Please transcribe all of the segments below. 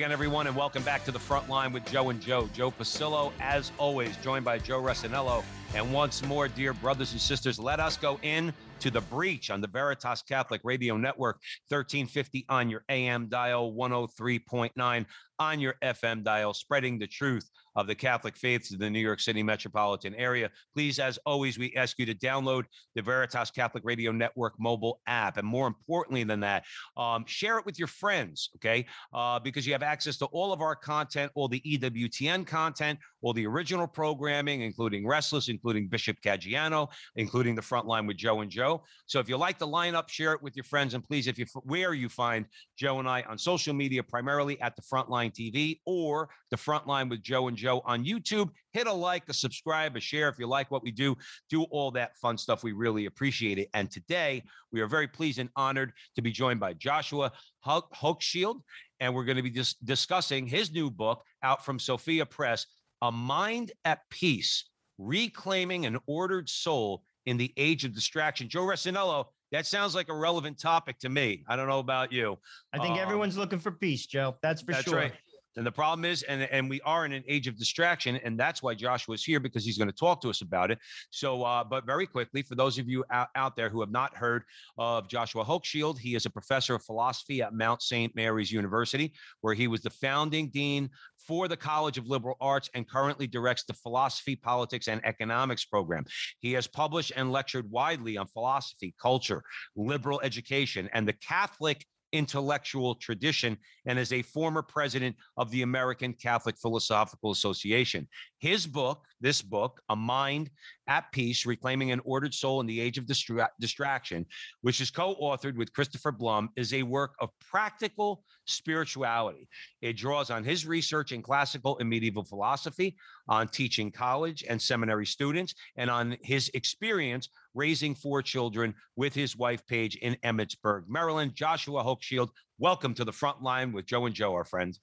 Again, everyone, and welcome back to the front line with Joe and Joe. Joe Pasillo, as always, joined by Joe Resinello. And once more, dear brothers and sisters, let us go in to the breach on the Veritas Catholic Radio Network, 1350 on your AM dial, 103.9 on your FM dial, spreading the truth of the Catholic faith to the New York City metropolitan area. Please, as always, we ask you to download the Veritas Catholic Radio Network mobile app. And more importantly than that, um, share it with your friends, okay? Uh, because you have access to all of our content, all the EWTN content, all the original programming, including Restless, including Bishop Caggiano, including the front line with Joe and Joe. So if you like the lineup, share it with your friends. And please, if you where you find Joe and I on social media, primarily at the Frontline TV or the Frontline with Joe and Joe on YouTube, hit a like, a subscribe, a share if you like what we do. Do all that fun stuff. We really appreciate it. And today we are very pleased and honored to be joined by Joshua Hochschild. And we're going to be dis- discussing his new book out from Sophia Press, A Mind at Peace Reclaiming an Ordered Soul in the Age of Distraction. Joe Resinello, that sounds like a relevant topic to me. I don't know about you. I think um, everyone's looking for peace, Joe. That's for that's sure. Right. And the problem is, and, and we are in an age of distraction, and that's why Joshua is here because he's going to talk to us about it. So, uh, but very quickly, for those of you out, out there who have not heard of Joshua Hochschild, he is a professor of philosophy at Mount St. Mary's University, where he was the founding dean for the College of Liberal Arts and currently directs the Philosophy, Politics, and Economics program. He has published and lectured widely on philosophy, culture, liberal education, and the Catholic intellectual tradition and is a former president of the American Catholic Philosophical Association. His book, this book, A Mind at Peace Reclaiming an Ordered Soul in the Age of Distra- Distraction, which is co authored with Christopher Blum, is a work of practical spirituality. It draws on his research in classical and medieval philosophy, on teaching college and seminary students, and on his experience raising four children with his wife, Paige, in Emmitsburg, Maryland. Joshua Hochschild, welcome to the front line with Joe and Joe, our friends.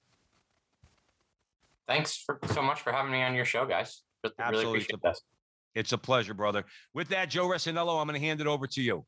Thanks for, so much for having me on your show, guys. Really Absolutely. appreciate this. It's a pleasure, brother. With that, Joe Resinello, I'm going to hand it over to you.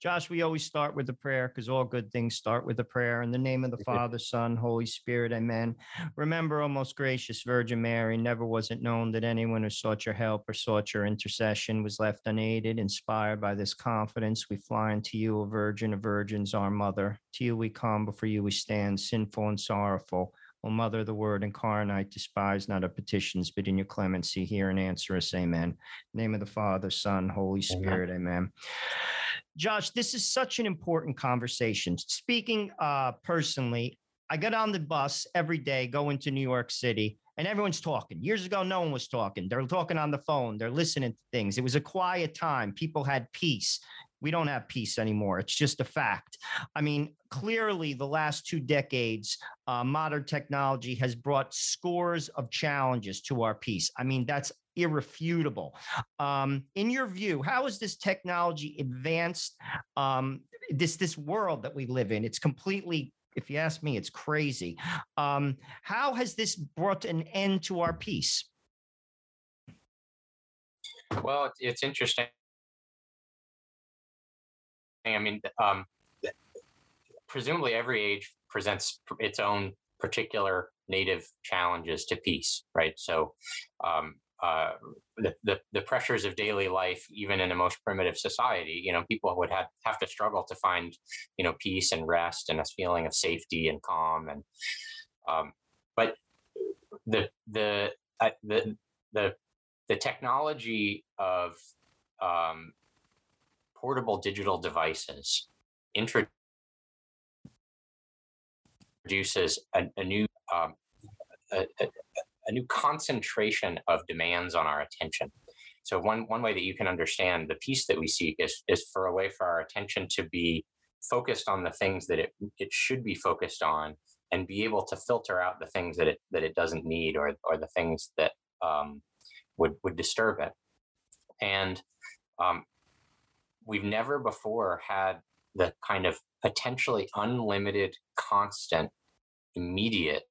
Josh, we always start with a prayer because all good things start with a prayer. In the name of the Father, Son, Holy Spirit, amen. Remember, O most gracious Virgin Mary, never was it known that anyone who sought your help or sought your intercession was left unaided. Inspired by this confidence, we fly unto you, O Virgin of Virgins, our Mother. To you we come, before you we stand, sinful and sorrowful. O Mother of the Word incarnate, despise not our petitions, but in your clemency hear and answer us. Amen. name of the Father, Son, Holy Spirit. Amen. Amen. Josh, this is such an important conversation. Speaking uh, personally, I get on the bus every day going to New York City and everyone's talking. Years ago, no one was talking. They're talking on the phone, they're listening to things. It was a quiet time. People had peace. We don't have peace anymore. It's just a fact. I mean, clearly, the last two decades, uh, modern technology has brought scores of challenges to our peace. I mean, that's irrefutable. Um, in your view, how has this technology advanced um, this this world that we live in? It's completely if you ask me, it's crazy. Um, how has this brought an end to our peace? Well, it's interesting. I mean, um, presumably every age presents its own particular native challenges to peace, right? So, um, uh, the, the, the pressures of daily life, even in the most primitive society, you know, people would have, have to struggle to find, you know, peace and rest and a feeling of safety and calm. And, um, but the, the, uh, the, the, the technology of um, portable digital devices introduces a, a new um, a, a, a new concentration of demands on our attention. so one one way that you can understand the peace that we seek is is for a way for our attention to be focused on the things that it it should be focused on and be able to filter out the things that it that it doesn't need or or the things that um, would would disturb it and um, we've never before had the kind of potentially unlimited constant immediate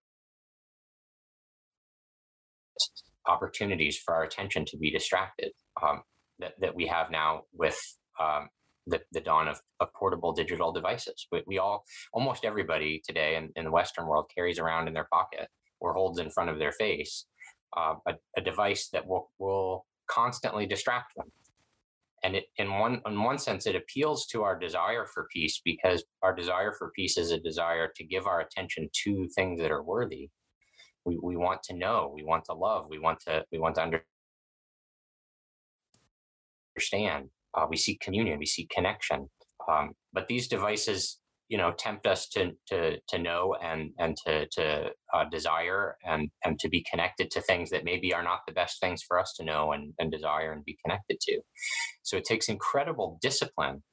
opportunities for our attention to be distracted um, that, that we have now with um, the, the dawn of, of portable digital devices. We, we all, almost everybody today in, in the Western world carries around in their pocket or holds in front of their face uh, a, a device that will, will constantly distract them. And it, in one in one sense, it appeals to our desire for peace because our desire for peace is a desire to give our attention to things that are worthy. We, we want to know, we want to love, we want to we want to understand uh, we seek communion, we seek connection. Um, but these devices, you know, tempt us to to to know and and to to uh, desire and and to be connected to things that maybe are not the best things for us to know and, and desire and be connected to. So it takes incredible discipline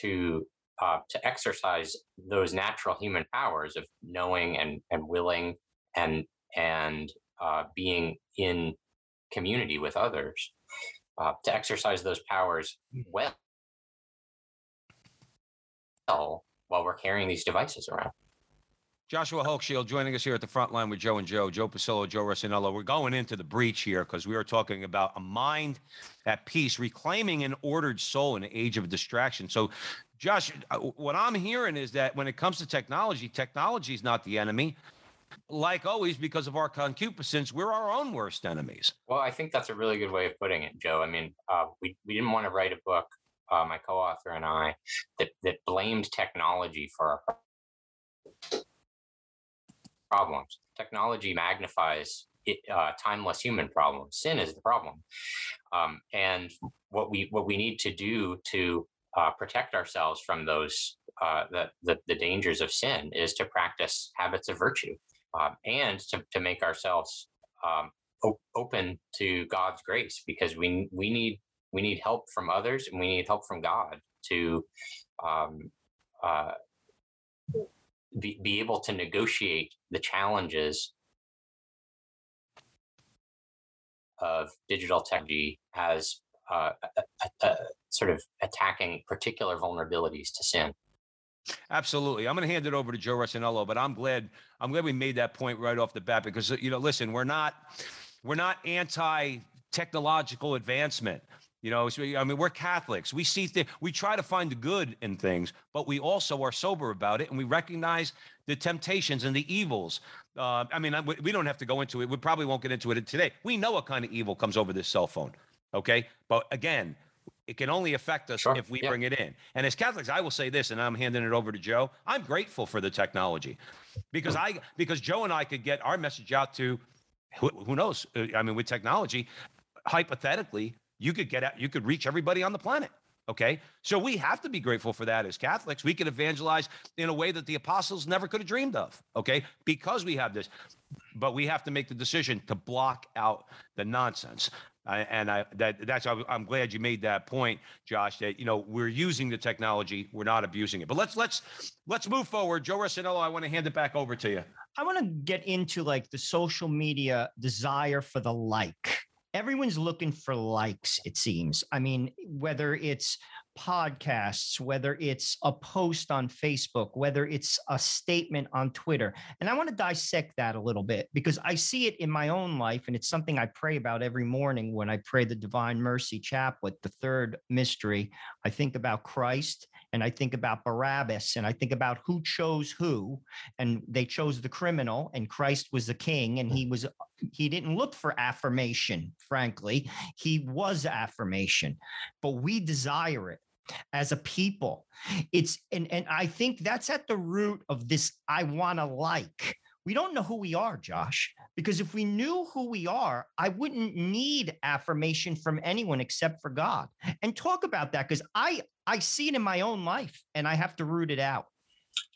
to uh, to exercise those natural human powers of knowing and and willing and and uh, being in community with others uh, to exercise those powers Hmm. well while we're carrying these devices around. Joshua Hochschild joining us here at the front line with Joe and Joe, Joe Pasillo, Joe Rossinello. We're going into the breach here because we are talking about a mind at peace, reclaiming an ordered soul in an age of distraction. So, Josh, uh, what I'm hearing is that when it comes to technology, technology is not the enemy. Like always, because of our concupiscence, we're our own worst enemies. Well, I think that's a really good way of putting it, Joe. I mean, uh, we, we didn't want to write a book, uh, my co author and I, that, that blamed technology for our problems. Technology magnifies it, uh, timeless human problems. Sin is the problem. Um, and what we what we need to do to uh, protect ourselves from those uh, the, the, the dangers of sin is to practice habits of virtue um, and to, to make ourselves um, open to God's grace because we we need we need help from others and we need help from God to um, uh, be, be able to negotiate the challenges of digital technology as uh, a, a, a sort of attacking particular vulnerabilities to sin. Absolutely. I'm going to hand it over to Joe Rossinello, but I'm glad I'm glad we made that point right off the bat because you know, listen, we're not we're not anti technological advancement. You know, so, I mean, we're Catholics. We see th- we try to find the good in things, but we also are sober about it, and we recognize the temptations and the evils. Uh, I mean, I- we don't have to go into it. We probably won't get into it today. We know what kind of evil comes over this cell phone. Okay, but again, it can only affect us Sure. if we Yeah. bring it in. And as Catholics, I will say this, and I'm handing it over to Joe. I'm grateful for the technology because I because Joe and I could get our message out to who, who knows. Uh, I mean, with technology, hypothetically, you could get out, you could reach everybody on the planet. Okay, so we have to be grateful for that as Catholics. We can evangelize in a way that the apostles never could have dreamed of. Okay, because we have this, but we have to make the decision to block out the nonsense. I, and I that that's I'm I'm glad you made that point, Josh. That you know we're using the technology, we're not abusing it. But let's let's let's move forward. Joe Rossinello, I want to hand it back over to you. I want to get into like the social media desire for the like. Everyone's looking for likes, it seems. I mean, whether it's podcasts, whether it's a post on Facebook, whether it's a statement on Twitter. And I want to dissect that a little bit because I see it in my own life. And it's something I pray about every morning when I pray the Divine Mercy Chaplet, the third mystery. I think about Christ and I think about Barabbas and I think about who chose who and they chose the criminal and Christ was the king and mm. he was he didn't look for affirmation frankly. He was affirmation but we desire it as a people. It's and and I think that's at the root of this I want to like we don't know who we are Josh because if we knew who we are I wouldn't need affirmation from anyone except for God and talk about that because I I see it in my own life and I have to root it out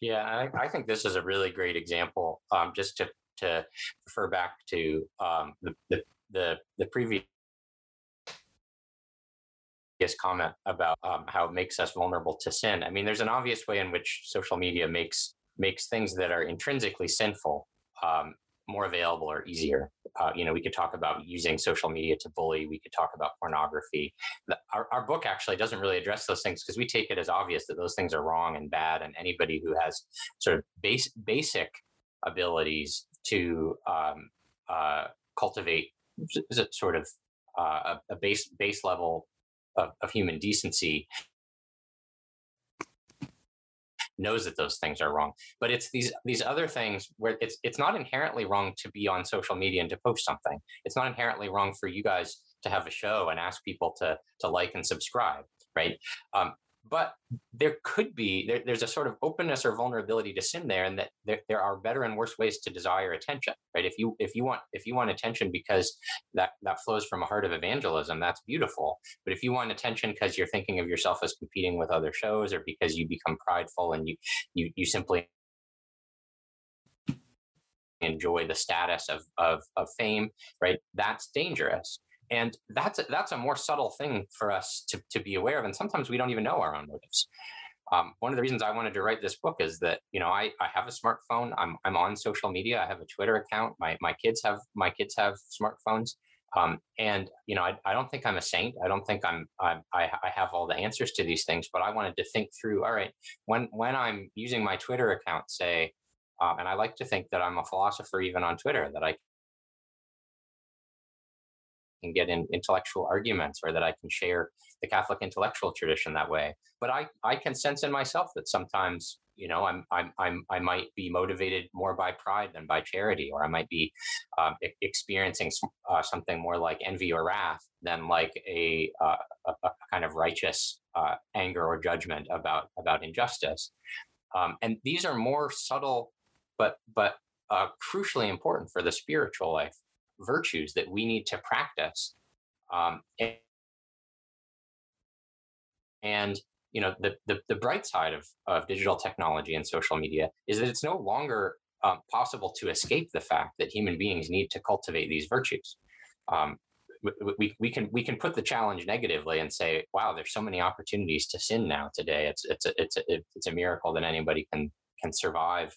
Yeah, I, I think this is a really great example. Um, just to to refer back to um, the, the the the previous comment about um, how it makes us vulnerable to sin. I mean, there's an obvious way in which social media makes makes things that are intrinsically sinful um, more available or easier. Uh, you know, we could talk about using social media to bully. We could talk about pornography. The, our, our book actually doesn't really address those things because we take it as obvious that those things are wrong and bad. And anybody who has sort of base, basic abilities to um, uh, cultivate sort of uh, a, base base level of, of human decency knows that those things are wrong. But it's these these other things where it's it's not inherently wrong to be on social media and to post something. It's not inherently wrong for you guys to have a show and ask people to to like and subscribe right? Um, but there could be there, there's a sort of openness or vulnerability to sin there and that there, there are better and worse ways to desire attention right? If you if you want if you want attention because that that flows from a heart of evangelism that's beautiful. But if you want attention because you're thinking of yourself as competing with other shows or because you become prideful and you you you simply enjoy the status of of, of fame right? That's dangerous and that's a, that's a more subtle thing for us to, to be aware of and sometimes we don't even know our own motives. Um, one of the reasons i wanted to write this book is that you know i, I have a smartphone. I'm, I'm on social media. I have a twitter account. My, my kids have my kids have smartphones. Um, and you know I, I don't think i'm a saint. I don't think i'm, I, I have all the answers to these things but i wanted to think through all right when when i'm using my twitter account say um, and i like to think that i'm a philosopher even on twitter that i can get in intellectual arguments or that I can share the Catholic intellectual tradition that way. But I, I can sense in myself that sometimes, you know, I'm, I'm, I'm, I might be motivated more by pride than by charity, or I might be um, experiencing uh, something more like envy or wrath than like a, uh, a, a kind of righteous uh, anger or judgment about, about injustice. Um, and these are more subtle, but, but uh, crucially important for the spiritual life virtues that we need to practice. Um, and, and you know the, the, the bright side of, of digital technology and social media is that it's no longer um, possible to escape the fact that human beings need to cultivate these virtues. Um, we, we can we can put the challenge negatively and say, wow, there's so many opportunities to sin now today. It's it's a, it's a, it's a miracle that anybody can can survive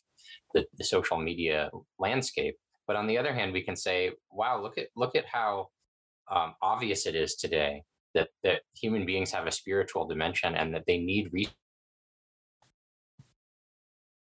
the, the social media landscape. But on the other hand, we can say, wow, look at look at how um, obvious it is today that that human beings have a spiritual dimension and that they need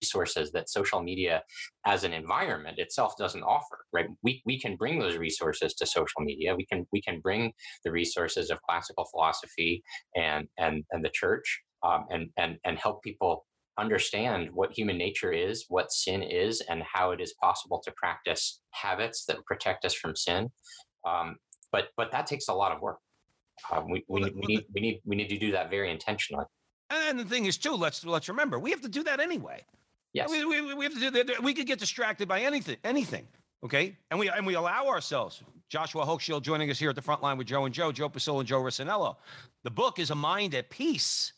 resources that social media as an environment itself doesn't offer right? We, we can bring those resources to social media. We can we can bring the resources of classical philosophy and and and the church um, and and and help people understand what human nature is, what sin is, and how it is possible to practice habits that protect us from sin. Um, but but that takes a lot of work. Um, we, we, we, need we need we need to do that very intentionally. And the thing is, too, let's let's remember we have to do that anyway. Yes, we, we, we have to do that. We could get distracted by anything, anything. Okay, and we and we allow ourselves. Joshua Hochschild joining us here at the front line with Joe and Joe, Joe Pasillo and Joe Rossinello. The book is a mind at peace.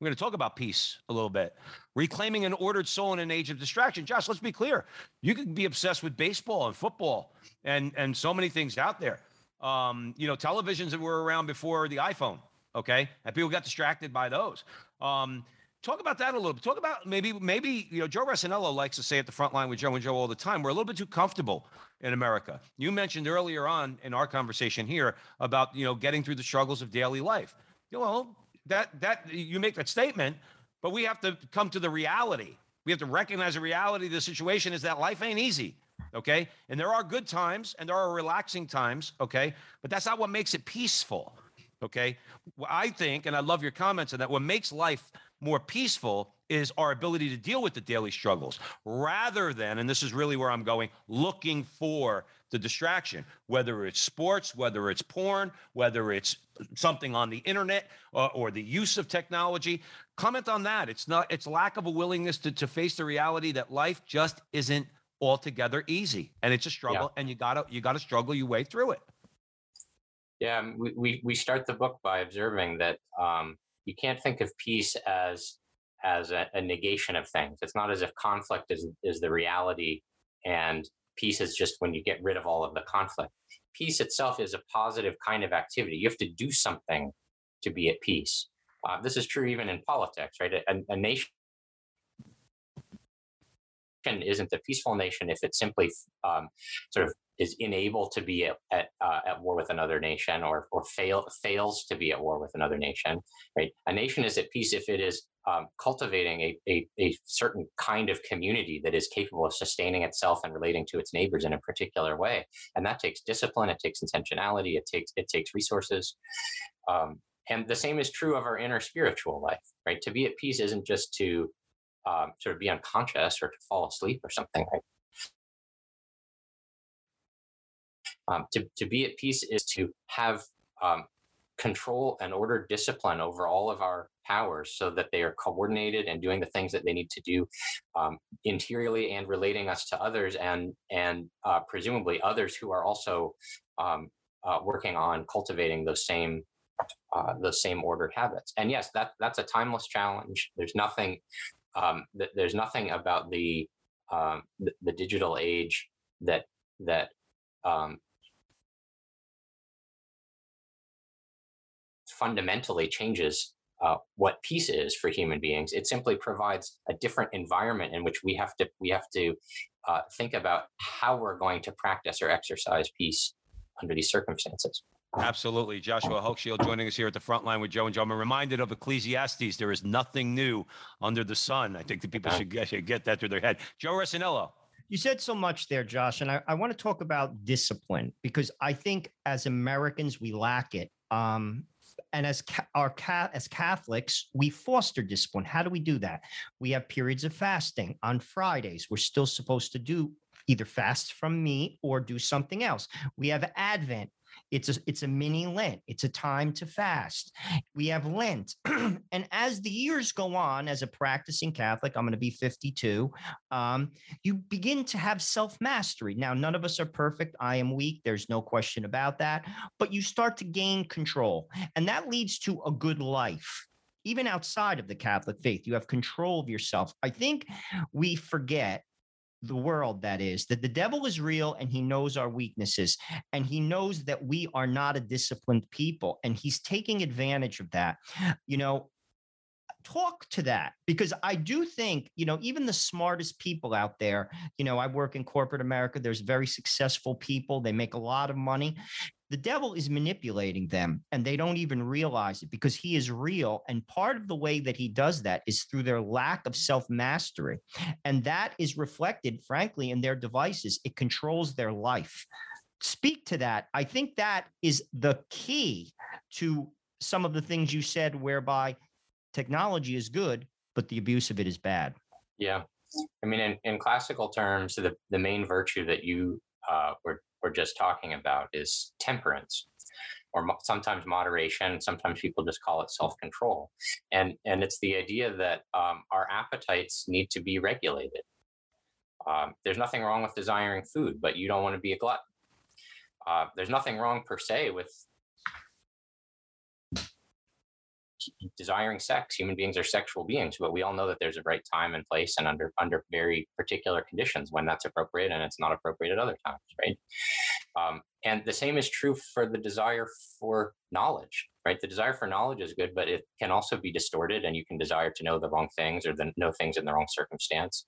We're going to talk about peace a little bit. Reclaiming an ordered soul in an age of distraction. Josh, let's be clear. You can be obsessed with baseball and football and and so many things out there. Um, you know, televisions that were around before the iPhone, okay? And people got distracted by those. Um, talk about that a little bit. Talk about maybe, maybe, you know, Joe Rossinello likes to say at the front line with Joe and Joe all the time, we're a little bit too comfortable in America. You mentioned earlier on in our conversation here about, you know, getting through the struggles of daily life. Know, that that you make that statement, but we have to come to the reality. We have to recognize the reality of the situation is that life ain't easy. Okay. And there are good times and there are relaxing times. Okay. But that's not what makes it peaceful. Okay. I think, and I love your comments on that, what makes life more peaceful is our ability to deal with the daily struggles rather than, and this is really where I'm going, looking for the distraction, whether it's sports, whether it's porn, whether it's something on the internet or, uh, or the use of technology. Comment on that. It's not, it's lack of a willingness to, to face the reality that life just isn't altogether easy and it's a struggle yeah. and you gotta you gotta struggle your way through it yeah we, we, we start the book by observing that um, you can't think of peace as as a, a, negation of things. It's not as if conflict is is the reality and peace is just when you get rid of all of the conflict. Peace itself is a positive kind of activity. You have to do something to be at peace. Uh, this is true even in politics, right? A, a nation isn't a peaceful nation if it simply um, sort of is unable to be at at, uh, at war with another nation or or fail fails to be at war with another nation. Right? A nation is at peace if it is um, cultivating a, a, a certain kind of community that is capable of sustaining itself and relating to its neighbors in a particular way, and that takes discipline. It takes intentionality. It takes it takes resources. Um, and the same is true of our inner spiritual life, right? To be at peace isn't just to um, sort of be unconscious or to fall asleep or something, right? Um, to, to be at peace is to have um, control and order discipline over all of our powers so that they are coordinated and doing the things that they need to do um, interiorly and relating us to others and and uh, presumably others who are also um, uh, working on cultivating those same uh, those same ordered habits and yes that that's a timeless challenge there's nothing um, th- there's nothing about the, um, the, the digital age that that um, fundamentally changes uh, what peace is for human beings. It simply provides a different environment in which we have to we have to uh, think about how we're going to practice or exercise peace under these circumstances. Absolutely. Joshua Hochschild joining us here at the front line with Joe and Joe. I'm reminded of Ecclesiastes. There is nothing new under the sun. I think the people should get, should get that through their head. Joe Resinello. You said so much there, Josh, and I, I want to talk about discipline because I think as Americans we lack it. Um, and as ca- our ca- as Catholics, we foster discipline. How do we do that? We have periods of fasting on Fridays. We're still supposed to do either fast from meat or do something else. We have Advent. It's a it's a mini Lent. It's a time to fast. We have Lent, and as the years go on, as a practicing Catholic, I'm going to be 52. Um, you begin to have self mastery. Now, none of us are perfect. I am weak. There's no question about that. But you start to gain control, and that leads to a good life. Even outside of the Catholic faith, you have control of yourself. I think we forget the world that is that the devil is real and he knows our weaknesses and he knows that we are not a disciplined people and he's taking advantage of that. You know talk to that because i do think you know even the smartest people out there you know i work in corporate america there's very successful people they make a lot of money the devil is manipulating them and they don't even realize it because he is real. And part of the way that he does that is through their lack of self mastery. And that is reflected, frankly, in their devices. It controls their life. Speak to that. I think that is the key to some of the things you said, whereby technology is good, but the abuse of it is bad. Yeah. I mean, in, in classical terms, the, the main virtue that you uh, were we're just talking about is temperance or mo- sometimes moderation sometimes people just call it self-control. And and it's the idea that um, our appetites need to be regulated. Um, there's nothing wrong with desiring food but you don't want to be a glutton uh, there's nothing wrong per se with desiring sex. Human beings are sexual beings, but we all know that there's a right time and place and under under very particular conditions when that's appropriate and it's not appropriate at other times, right? Um, and the same is true for the desire for knowledge, right? The desire for knowledge is good, but it can also be distorted, and you can desire to know the wrong things or the, know things in the wrong circumstance.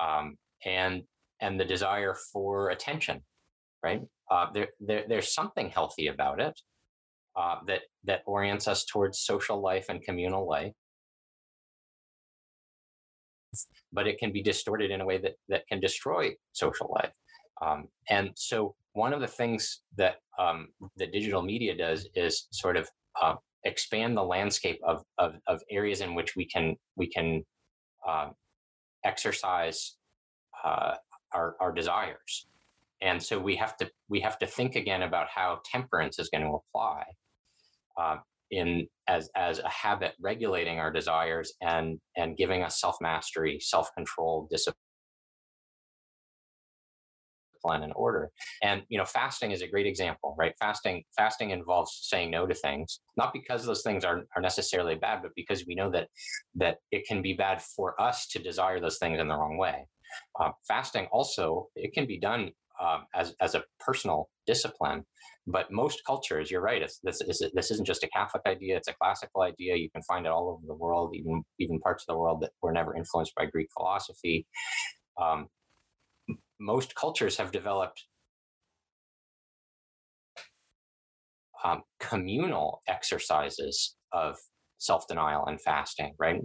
Um, and and the desire for attention, right? Uh, there, there, there's something healthy about it, uh, that that orients us towards social life and communal life. But it can be distorted in a way that that can destroy social life. Um, and so one of the things that um, the digital media does is sort of uh, expand the landscape of, of, of areas in which we can we can uh, exercise uh, our, our desires. And so we have to we have to think again about how temperance is going to apply uh, in as as a habit regulating our desires and and giving us self mastery self control discipline and order. And you know fasting is a great example right? Fasting fasting involves saying no to things not because those things are, are necessarily bad but because we know that that it can be bad for us to desire those things in the wrong way. Uh, fasting also it can be done um, as as a personal discipline. But most cultures, you're right. This is this isn't just a Catholic idea; it's a classical idea. You can find it all over the world, even even parts of the world that were never influenced by Greek philosophy. Um, most cultures have developed um, communal exercises of self-denial and fasting right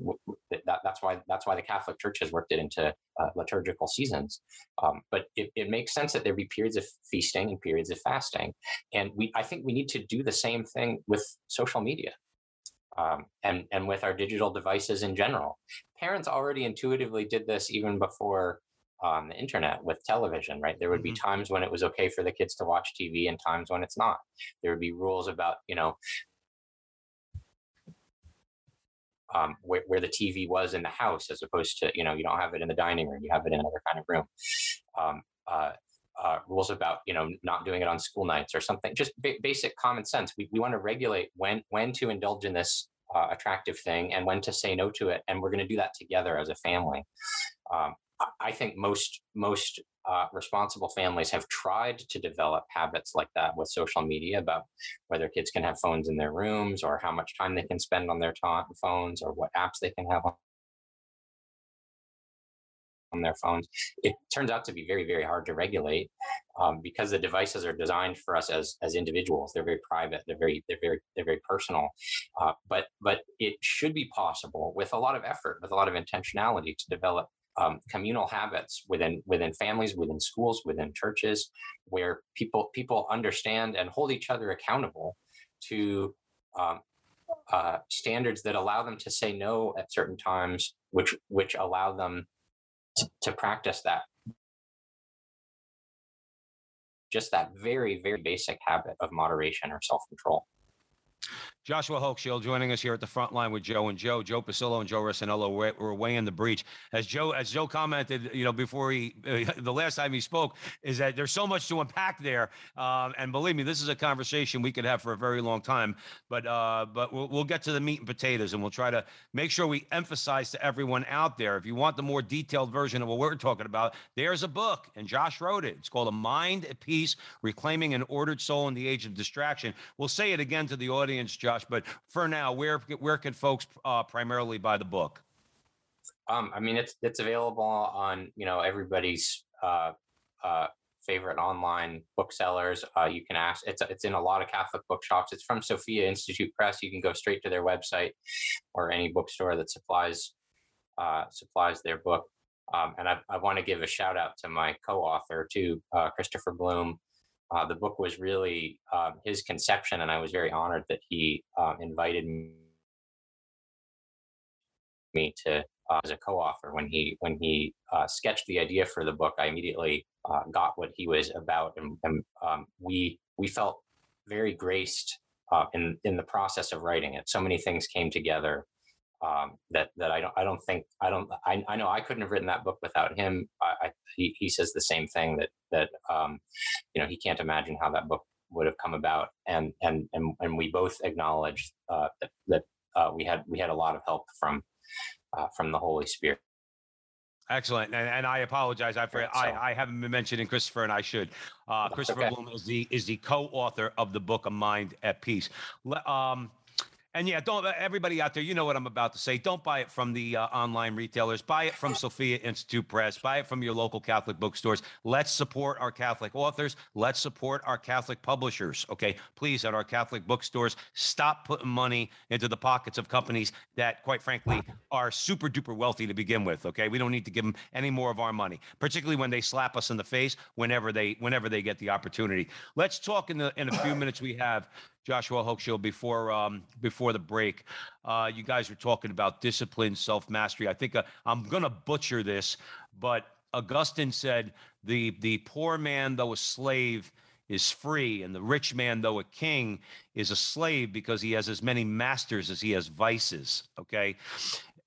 that, that's why that's why the catholic church has worked it into uh, liturgical seasons um, but it, it, makes sense that there be periods of feasting and periods of fasting and we i think we need to do the same thing with social media um, and and with our digital devices in general parents already intuitively did this even before on the internet with television, right? There would be mm-hmm. times when it was okay for the kids to watch TV and times when it's not. There would be rules about, you know, um, where, where, the TV was in the house, as opposed to, you know, you don't have it in the dining room, you have it in another kind of room. Um, uh, uh, rules about, you know, not doing it on school nights or something. Just b- basic common sense. We, we want to regulate when when to indulge in this uh, attractive thing and when to say no to it, and we're going to do that together as a family. Um, I think most most uh, responsible families have tried to develop habits like that with social media about whether kids can have phones in their rooms or how much time they can spend on their ta- phones or what apps they can have on their phones. It turns out to be very, very hard to regulate um, because the devices are designed for us as as individuals. They're very private. They're very they're very they're very personal. Uh, but but it should be possible with a lot of effort, with a lot of intentionality, to develop um, communal habits within within families, within schools, within churches, where people people understand and hold each other accountable to um, uh, standards that allow them to say no at certain times, which which allow them to, to practice that just that very very basic habit of moderation or self control. Joshua Hochschild joining us here at the front line with Joe and Joe. Joe Pasillo and Joe Rossinello were, were in the breach. As Joe, as Joe commented, you know, before he, uh, the last time he spoke, is that there's so much to unpack there. Um, and believe me, this is a conversation we could have for a very long time. But uh, but we'll, we'll get to the meat and potatoes, and we'll try to make sure we emphasize to everyone out there. If you want the more detailed version of what we're talking about, there's a book, and Josh wrote it. It's called A Mind at Peace: Reclaiming an Ordered Soul in the Age of Distraction. We'll say it again to the audience, Josh. Josh. But for now, where where can folks uh, primarily buy the book? Um, I mean, it's it's available on you know everybody's uh, uh, favorite online booksellers. Uh, you can ask. It's it's in a lot of Catholic bookshops. It's from Sophia Institute Press. You can go straight to their website or any bookstore that supplies uh, supplies their book. Um, and I, I want to give a shout out to my co-author too, uh, Christopher Blum, uh, the book was really uh, his conception, and I was very honored that he uh, invited me to uh, as a co-author. When he when he uh, sketched the idea for the book, I immediately uh, got what he was about, and, and um, we we felt very graced in in the process of writing it. So many things came together um, that that I don't I don't think I don't I, I know I couldn't have written that book without him. I, I, he he says the same thing that that um, you know he can't imagine how that book would have come about, and and and, and we both acknowledge uh, that that uh, we had we had a lot of help from uh, from the Holy Spirit. Excellent, and, and I apologize. I, for, I I haven't been mentioning Christopher, and I should. Uh, Christopher okay. Blum is the is the co-author of the book "A Mind at Peace." Um, and yeah, don't everybody out there, you know what I'm about to say. Don't buy it from the uh, online retailers. Buy it from Sophia Institute Press. Buy it from your local Catholic bookstores. Let's support our Catholic authors. Let's support our Catholic publishers. Okay, please, at our Catholic bookstores, stop putting money into the pockets of companies that, quite frankly, are super duper wealthy to begin with. Okay, we don't need to give them any more of our money, particularly when they slap us in the face whenever they whenever they get the opportunity. Let's talk in the in a few minutes we have Joshua Hochschild before um, before the break. Uh, you guys were talking about discipline, self mastery. I think uh, I'm gonna butcher this, but Augustine said the the poor man, though a slave, is free, and the rich man, though a king, is a slave because he has as many masters as he has vices. Okay,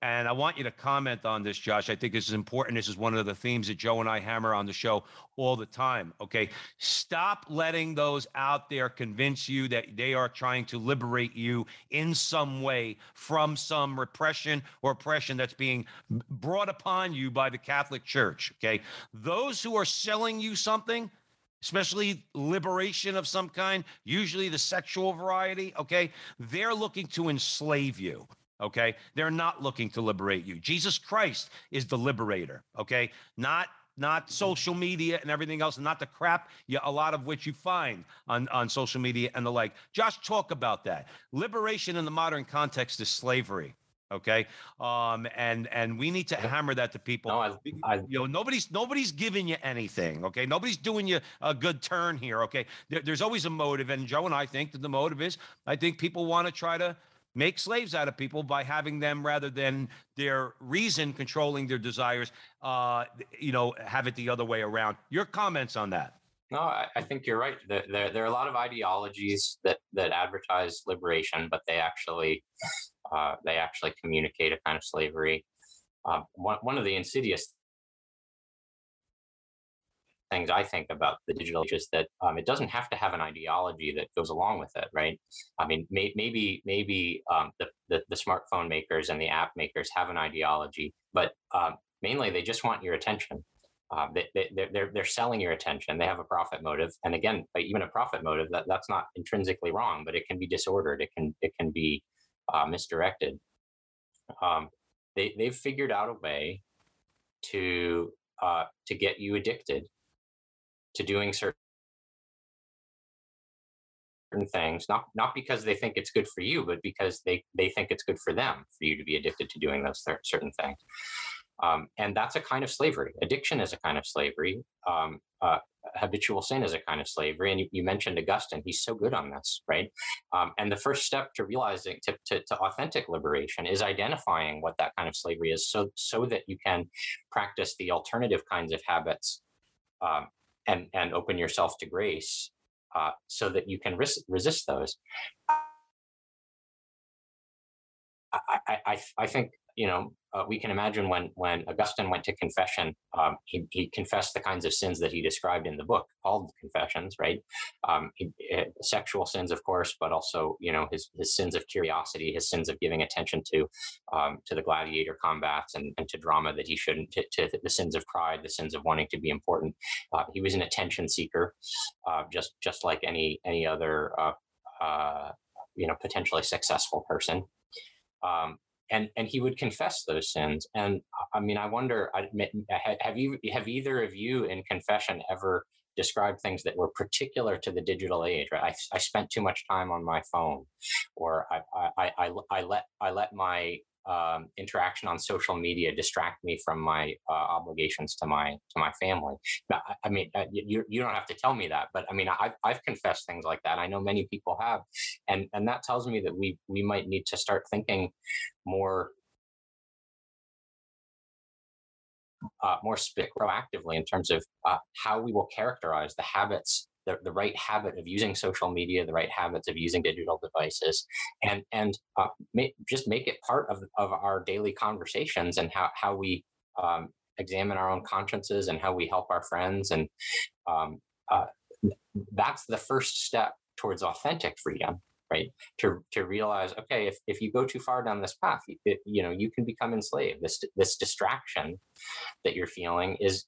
and I want you to comment on this, Josh. I think this is important. This is one of the themes that Joe and I hammer on the show all the time. Okay. Stop letting those out there convince you that they are trying to liberate you in some way from some repression or oppression that's being brought upon you by the Catholic Church. Okay. Those who are selling you something, especially liberation of some kind, usually the sexual variety, okay, they're looking to enslave you. Okay. They're not looking to liberate you. Jesus Christ is the liberator. Okay. Not not social media and everything else, and not the crap, yeah, a lot of which you find on, on social media and the like. Josh, talk about that. Liberation in the modern context is slavery. Okay, um, and and we need to hammer that to people. No, I, I, you know, nobody's nobody's giving you anything. Okay, nobody's doing you a good turn here. Okay, there, there's always a motive, and Joe and I think that the motive is, I think people want to try to make slaves out of people by having them rather than their reason controlling their desires uh, you know have it the other way around. Your comments on that? No i, I think you're right. There, there, there, are a lot of ideologies that that advertise liberation but they actually uh, they actually communicate a kind of slavery. Uh, one, one of the insidious things I think about the digital age is that um, it doesn't have to have an ideology that goes along with it, right? I mean, may, maybe maybe um, the, the, the smartphone makers and the app makers have an ideology, but um, mainly they just want your attention. Uh, they, they, they're, they're selling your attention. They have a profit motive, and again, even a profit motive that, that's not intrinsically wrong, but it can be disordered. It can it can be uh, misdirected. Um, they they've figured out a way to uh, to get you addicted to doing certain things not not because they think it's good for you but because they they think it's good for them for you to be addicted to doing those th- certain things. Um, and that's a kind of slavery. Addiction is a kind of slavery. Um, uh, habitual sin is a kind of slavery. And you, you, mentioned augustine. He's so good on this right? Um, and the first step to realizing to, to, to, authentic liberation is identifying what that kind of slavery is so so that you can practice the alternative kinds of habits um, and and open yourself to grace uh, so that you can res- resist those. I, I, I think you know uh, we can imagine when when Augustine went to confession, um, he, he confessed the kinds of sins that he described in the book called Confessions, right? Um, he, uh, sexual sins, of course, but also you know his his sins of curiosity, his sins of giving attention to um, to the gladiator combats and, and, to drama that he shouldn't, to, to, the sins of pride, the sins of wanting to be important. Uh, he was an attention seeker, uh, just just like any any other uh, uh, you know potentially successful person. Um, and and he would confess those sins and i mean i wonder have you have either of you in confession ever described things that were particular to the digital age right? I, I spent too much time on my phone or I, I i i let i let my um, interaction on social media distract me from my uh, obligations to my to my family. I, mean, uh, you you don't have to tell me that, but I mean, I've I've confessed things like that. I know many people have, and and that tells me that we we might need to start thinking more uh, more proactively in terms of uh, how we will characterize the habits the, the right habit of using social media, the right habits of using digital devices, and and uh, may, just make it part of, of our daily conversations and how how we um, examine our own consciences and how we help our friends, and um, uh, that's the first step towards authentic freedom right? To to realize okay if, if you go too far down this path you know you can become enslaved. This this distraction that you're feeling is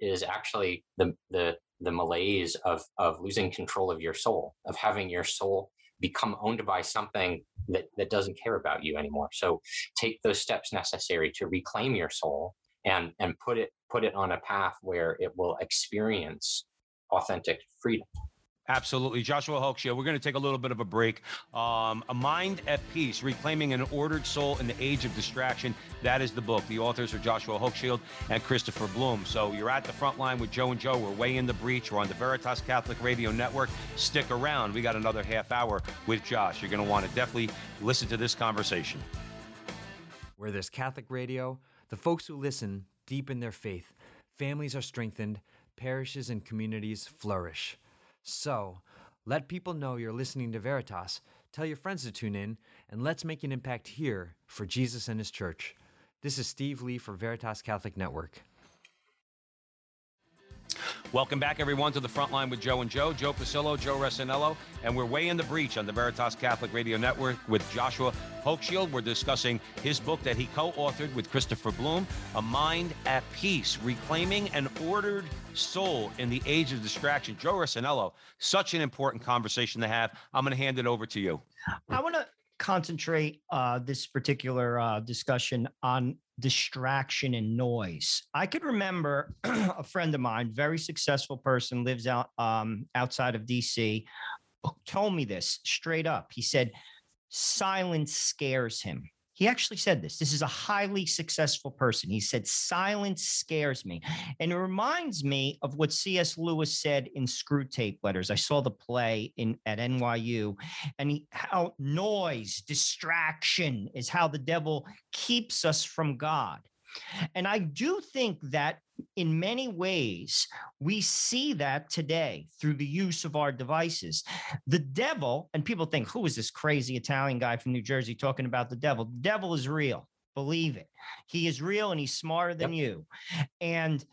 is actually the the the malaise of of losing control of your soul, of having your soul become owned by something that that doesn't care about you anymore. So take those steps necessary to reclaim your soul and and put it put it on a path where it will experience authentic freedom. Absolutely. Joshua Hochschild, we're going to take a little bit of a break. Um, a Mind at Peace, Reclaiming an Ordered Soul in the Age of Distraction. That is the book. The authors are Joshua Hochschild and Christopher Blum. So you're at the front line with Joe and Joe. We're way in the breach. We're on the Veritas Catholic Radio Network. Stick around. We got another half hour with Josh. You're going to want to definitely listen to this conversation. Where there's Catholic radio, the folks who listen deepen their faith. Families are strengthened, parishes and communities flourish. So, let people know you're listening to Veritas, tell your friends to tune in, and let's make an impact here for Jesus and His church. This is Steve Lee for Veritas Catholic Network. Welcome back, everyone, to the front line with Joe and Joe, Joe Pasillo, Joe Resinello, and we're way in the breach on the Veritas Catholic Radio Network with Joshua Hochschild. We're discussing his book that he co-authored with Christopher Blum, A Mind at Peace, Reclaiming an Ordered Soul in the Age of Distraction. Joe Resinello, such an important conversation to have. I'm going to hand it over to you. I want to concentrate uh, this particular uh, discussion on distraction and noise. I could remember a friend of mine, very successful person, lives out um, outside of DC, told me this straight up. He said, "Silence scares him." He actually said this. This is a highly successful person. He said, Silence scares me. And it reminds me of what C.S. Lewis said in Screwtape Letters. I saw the play in at NYU, and he, how noise, distraction is how the devil keeps us from God. And I do think that in many ways, we see that today through the use of our devices. The devil, and people think, who is this crazy Italian guy from New Jersey talking about the devil? The devil is real. Believe it. He is real and he's smarter than yep. you. And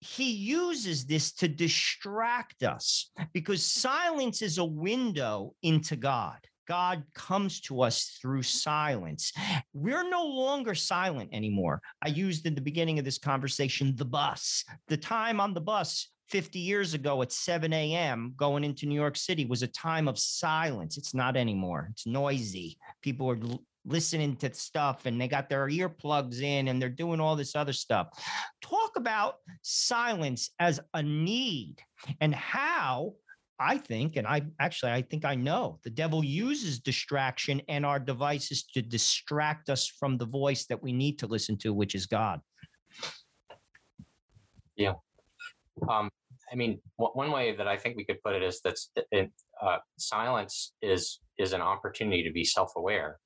he uses this to distract us because silence is a window into God. God comes to us through silence. We're no longer silent anymore. I used in the beginning of this conversation the bus. The time on the bus 50 years ago at 7 a.m. going into New York City was a time of silence. It's not anymore. It's noisy. People are listening to stuff and they got their earplugs in and they're doing all this other stuff. Talk about silence as a need and how I think, and I actually, I think I know the devil uses distraction and our devices to distract us from the voice that we need to listen to, which is God. Yeah. Um, I mean, one way that I think we could put it is that uh, silence is is an opportunity to be self-aware,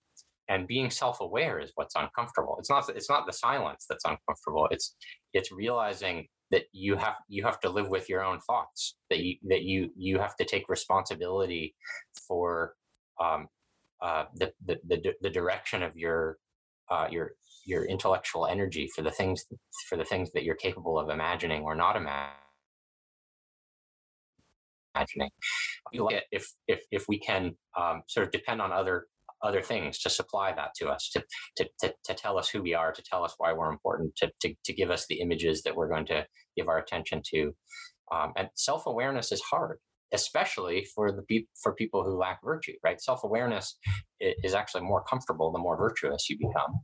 and being self-aware is what's uncomfortable. It's not it's not the silence that's uncomfortable. It's it's realizing that you have you have to live with your own thoughts that you that you you have to take responsibility for um, uh, the, the, the the direction of your uh, your your intellectual energy for the things for the things that you're capable of imagining or not imagining. If if if we can um, sort of depend on other other things to supply that to us, to, to, to, to, tell us who we are, to tell us why we're important, to, to, to give us the images that we're going to give our attention to. Um, and self awareness is hard, especially for the pe- for people who lack virtue. Right? Self awareness is actually more comfortable the more virtuous you become.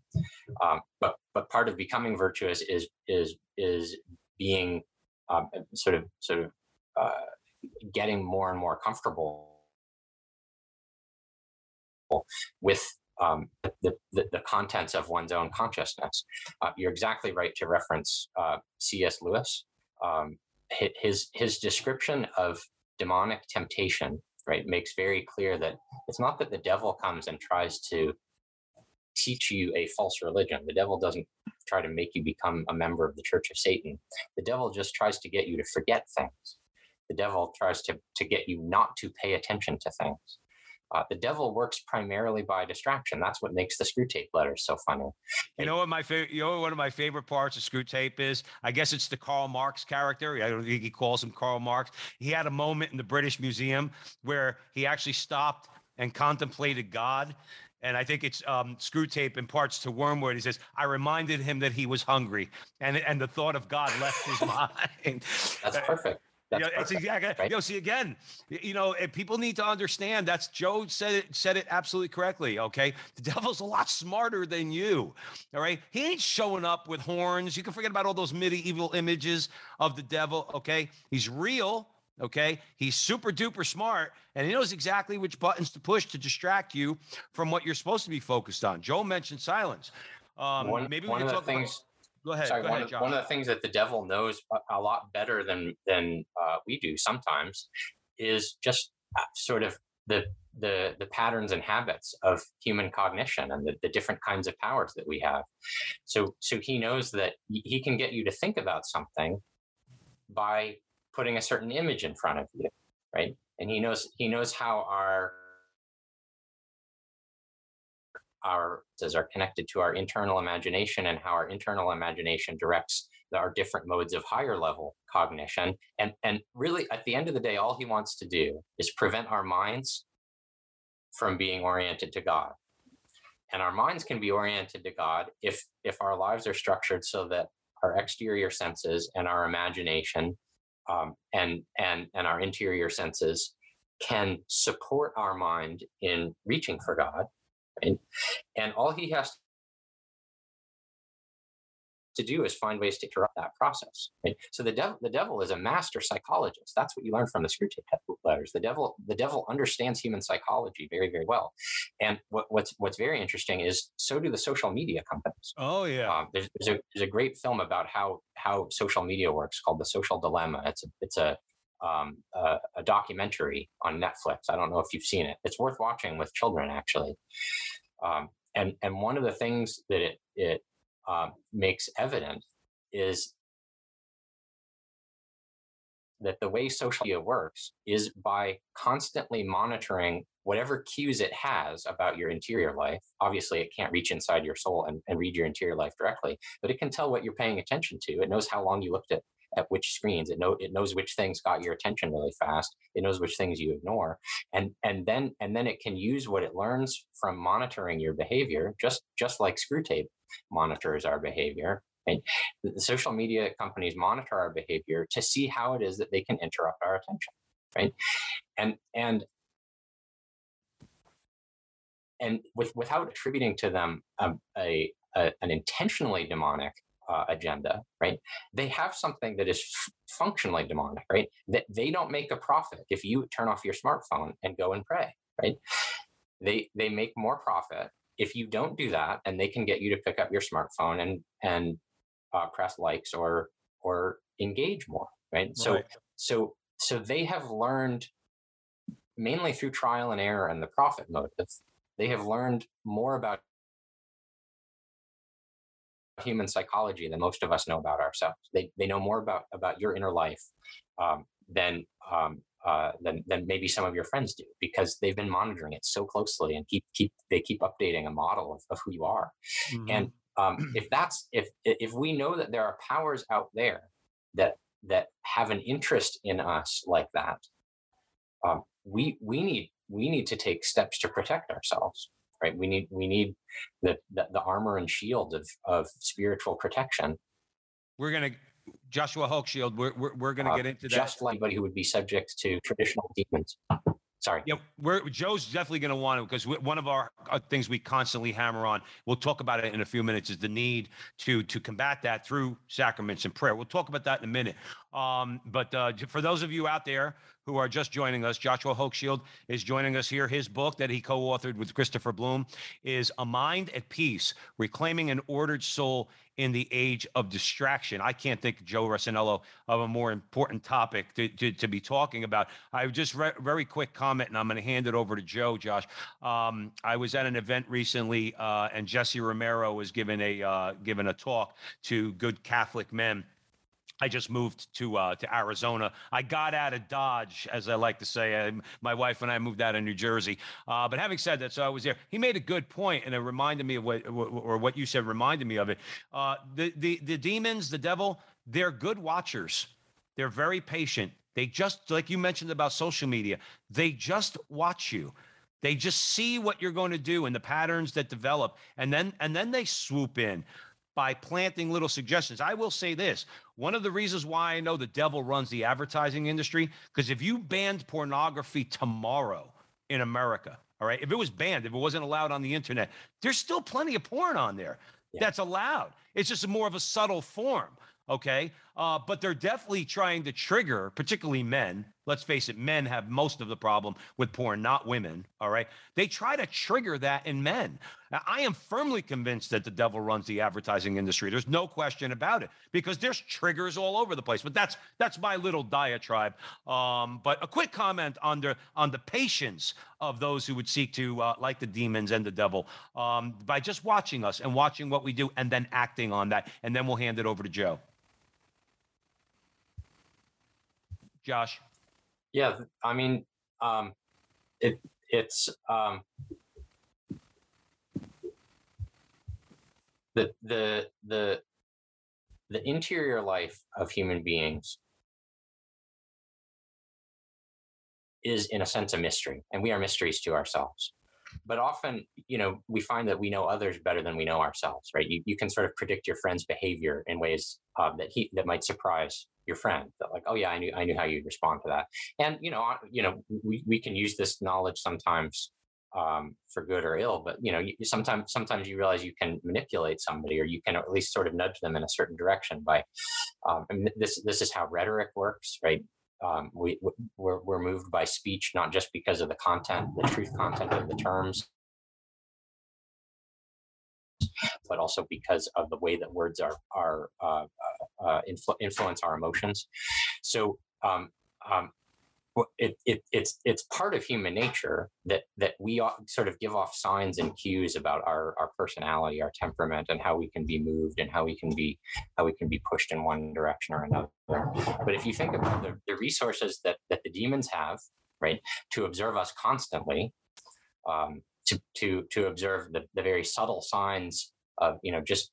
Um, but but part of becoming virtuous is is is being um, sort of sort of uh, getting more and more comfortable with um, the, the, the, contents of one's own consciousness. Uh, you're exactly right to reference uh, C.S. Lewis. Um, his his description of demonic temptation, right, makes very clear that it's not that the devil comes and tries to teach you a false religion. The devil doesn't try to make you become a member of the Church of Satan. The devil just tries to get you to forget things. The devil tries to to get you not to pay attention to things. Uh, the devil works primarily by distraction. That's what makes the Screwtape letters so funny. You know what my favorite, you know one of my favorite parts of Screwtape is? I guess it's the Karl Marx character. I don't think he calls him Karl Marx. He had a moment in the British Museum where he actually stopped and contemplated God. And I think it's um, Screwtape imparts to Wormwood. He says, "I reminded him that he was hungry, and and the thought of God left his mind." That's perfect. That's you know, it's exactly. Right? You know, see again. You know, people need to understand. That's Joe said it. Said it absolutely correctly. Okay, the devil's a lot smarter than you. All right, he ain't showing up with horns. You can forget about all those medieval images of the devil. Okay, he's real. Okay, he's super duper smart, and he knows exactly which buttons to push to distract you from what you're supposed to be focused on. Joe mentioned silence. Um, one, maybe we can talk things. About- Go ahead. Sorry, go one, ahead, of, one of the things that the devil knows a, lot better than than uh, we do sometimes is just uh, sort of the the the patterns and habits of human cognition and the, the different kinds of powers that we have. So so he knows that he can get you to think about something by putting a certain image in front of you, right? And he knows he knows how our our senses are connected to our internal imagination and how our internal imagination directs our different modes of higher level cognition. And, and really, at the end of the day, all he wants to do is prevent our minds from being oriented to God. And our minds can be oriented to God if, if our lives are structured so that our exterior senses and our imagination um, and, and, and our interior senses can support our mind in reaching for God. Right? And all he has to do is find ways to interrupt that process. Right? So the devil, the devil is a master psychologist. That's what you learn from the Screwtape letters. The devil, the devil understands human psychology very, very well. And what, what's what's very interesting is so do the social media companies. Oh yeah. Um, there's, there's a there's a great film about how how social media works called The Social Dilemma. It's a it's a um, a, a, documentary on Netflix. I don't know if you've seen it. It's worth watching with children, actually. Um, and and one of the things that it it um, makes evident is that the way social media works is by constantly monitoring whatever cues it has about your interior life. Obviously, it can't reach inside your soul and, and read your interior life directly, but it can tell what you're paying attention to. It knows how long you looked at at which screens. It know it knows which things got your attention really fast. It knows which things you ignore, and and then and then it can use what it learns from monitoring your behavior, just just like Screwtape monitors our behavior. And the social media companies monitor our behavior to see how it is that they can interrupt our attention, right? And and and with, without attributing to them um, a, a, an intentionally demonic uh, agenda, right? They have something that is f- functionally demonic, right? That they don't make a profit if you turn off your smartphone and go and pray, right? They they make more profit if you don't do that, and they can get you to pick up your smartphone and and uh, press likes or or engage more, right? So right. so so they have learned mainly through trial and error and the profit motive. They have learned more about human psychology than most of us know about ourselves. They, they know more about, about your inner life um, than, um, uh, than, than maybe some of your friends do because they've been monitoring it so closely and keep, keep, they keep updating a model of, of who you are. Mm-hmm. And um, if that's, if, if we know that there are powers out there that, that have an interest in us like that, um, we, we need, we need to take steps to protect ourselves right? We need we need the the, the armor and shield of of spiritual protection. We're gonna Joshua Hochschild. We're we're, we're gonna uh, get into that. Just like anybody who would be subject to traditional demons. Sorry. Yeah, we're Joe's definitely going to want to because one of our uh, things we constantly hammer on. We'll talk about it in a few minutes. Is the need to to combat that through sacraments and prayer. We'll talk about that in a minute. Um, but uh, for those of you out there who are just joining us, Joshua Hochschild is joining us here. His book that he co authored with Christopher Blum is A Mind at Peace Reclaiming an Ordered Soul in the Age of Distraction. I can't think, Joe Resinello, of a more important topic to, to, to be talking about. I just re- very quick comment, and I'm going to hand it over to Joe, Josh. Um, I was at an event recently, uh, and Jesse Romero was given a, uh, given a talk to good Catholic men I just moved to uh, to Arizona. I got out of Dodge, as I like to say. I, my wife and I moved out of New Jersey. Uh, but having said that, so I was there. He made a good point, and it reminded me of what, or what you said reminded me of it. Uh, the the the demons, the devil, they're good watchers. They're very patient. They just like you mentioned about social media. They just watch you. They just see what you're going to do and the patterns that develop, and then and then they swoop in by planting little suggestions. I will say this one of the reasons why I know the devil runs the advertising industry, because if you banned pornography tomorrow in America, all right, if it was banned, if it wasn't allowed on the internet, there's still plenty of porn on there yeah. that's allowed. It's just more of a subtle form okay? Uh, but they're definitely trying to trigger, particularly men. Let's face it, men have most of the problem with porn, not women, all right? They try to trigger that in men. Now, I am firmly convinced that the devil runs the advertising industry. There's no question about it because there's triggers all over the place. But that's that's my little diatribe. Um, but a quick comment on the on the patience of those who would seek to, uh, like the demons and the devil, um, by just watching us and watching what we do and then acting on that. And then we'll hand it over to Joe. Josh? Yeah, I mean, um, it it's um, the the the the interior life of human beings is in a sense a mystery and we are mysteries to ourselves but often you know we find that we know others better than we know ourselves right you, you can sort of predict your friend's behavior in ways uh, that he that might surprise your friend that like oh yeah i knew i knew how you'd respond to that. And you know you know we, we can use this knowledge sometimes um, for good or ill but you know you, sometimes sometimes you realize you can manipulate somebody or you can at least sort of nudge them in a certain direction by um, and this this is how rhetoric works right? Um, we we're, we're moved by speech not just because of the content the truth content of the terms but also because of the way that words are are uh, uh, influ- influence our emotions so um, um, it, it, it's it's part of human nature that that we sort of give off signs and cues about our our personality, our temperament, and how we can be moved and how we can be how we can be pushed in one direction or another. But if you think about the, the resources that that the demons have, right, to observe us constantly, um, to to to observe the, the very subtle signs of you know just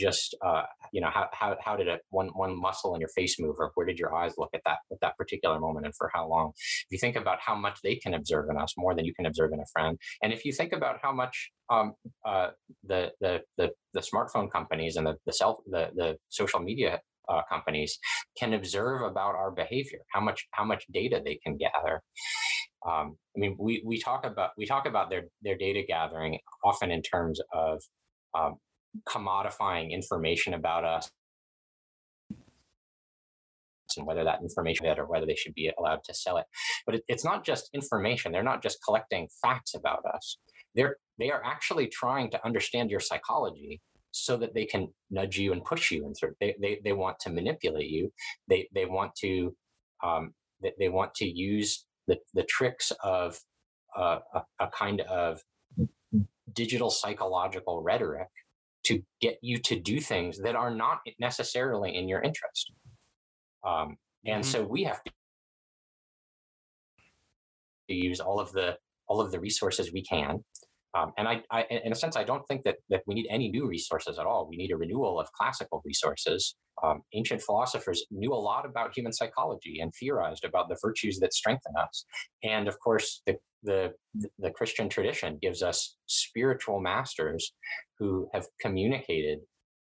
just uh, you know how, how, how did it one one muscle in your face move or where did your eyes look at that at that particular moment and for how long? If you think about how much they can observe in us more than you can observe in a friend. And if you think about how much um, uh, the, the the the smartphone companies and the the self the the social media uh, companies can observe about our behavior how much how much data they can gather um, I mean, we, we talk about we talk about their their data gathering often in terms of um, commodifying information about us and whether that information or whether they should be allowed to sell it. But it, it's not just information. They're not just collecting facts about us. They're they are actually trying to understand your psychology so that they can nudge you and push you and they, they, they want to manipulate you. They they want to um, they want to use the, the tricks of uh, a, a kind of digital psychological rhetoric to get you to do things that are not necessarily in your interest. Um, and mm-hmm. so we have to use all of the all of the resources we can. Um, and I, I, in a sense, I don't think that that we need any new resources at all. We need a renewal of classical resources. Um, ancient philosophers knew a lot about human psychology and theorized about the virtues that strengthen us. And of course, the the the Christian tradition gives us spiritual masters who have communicated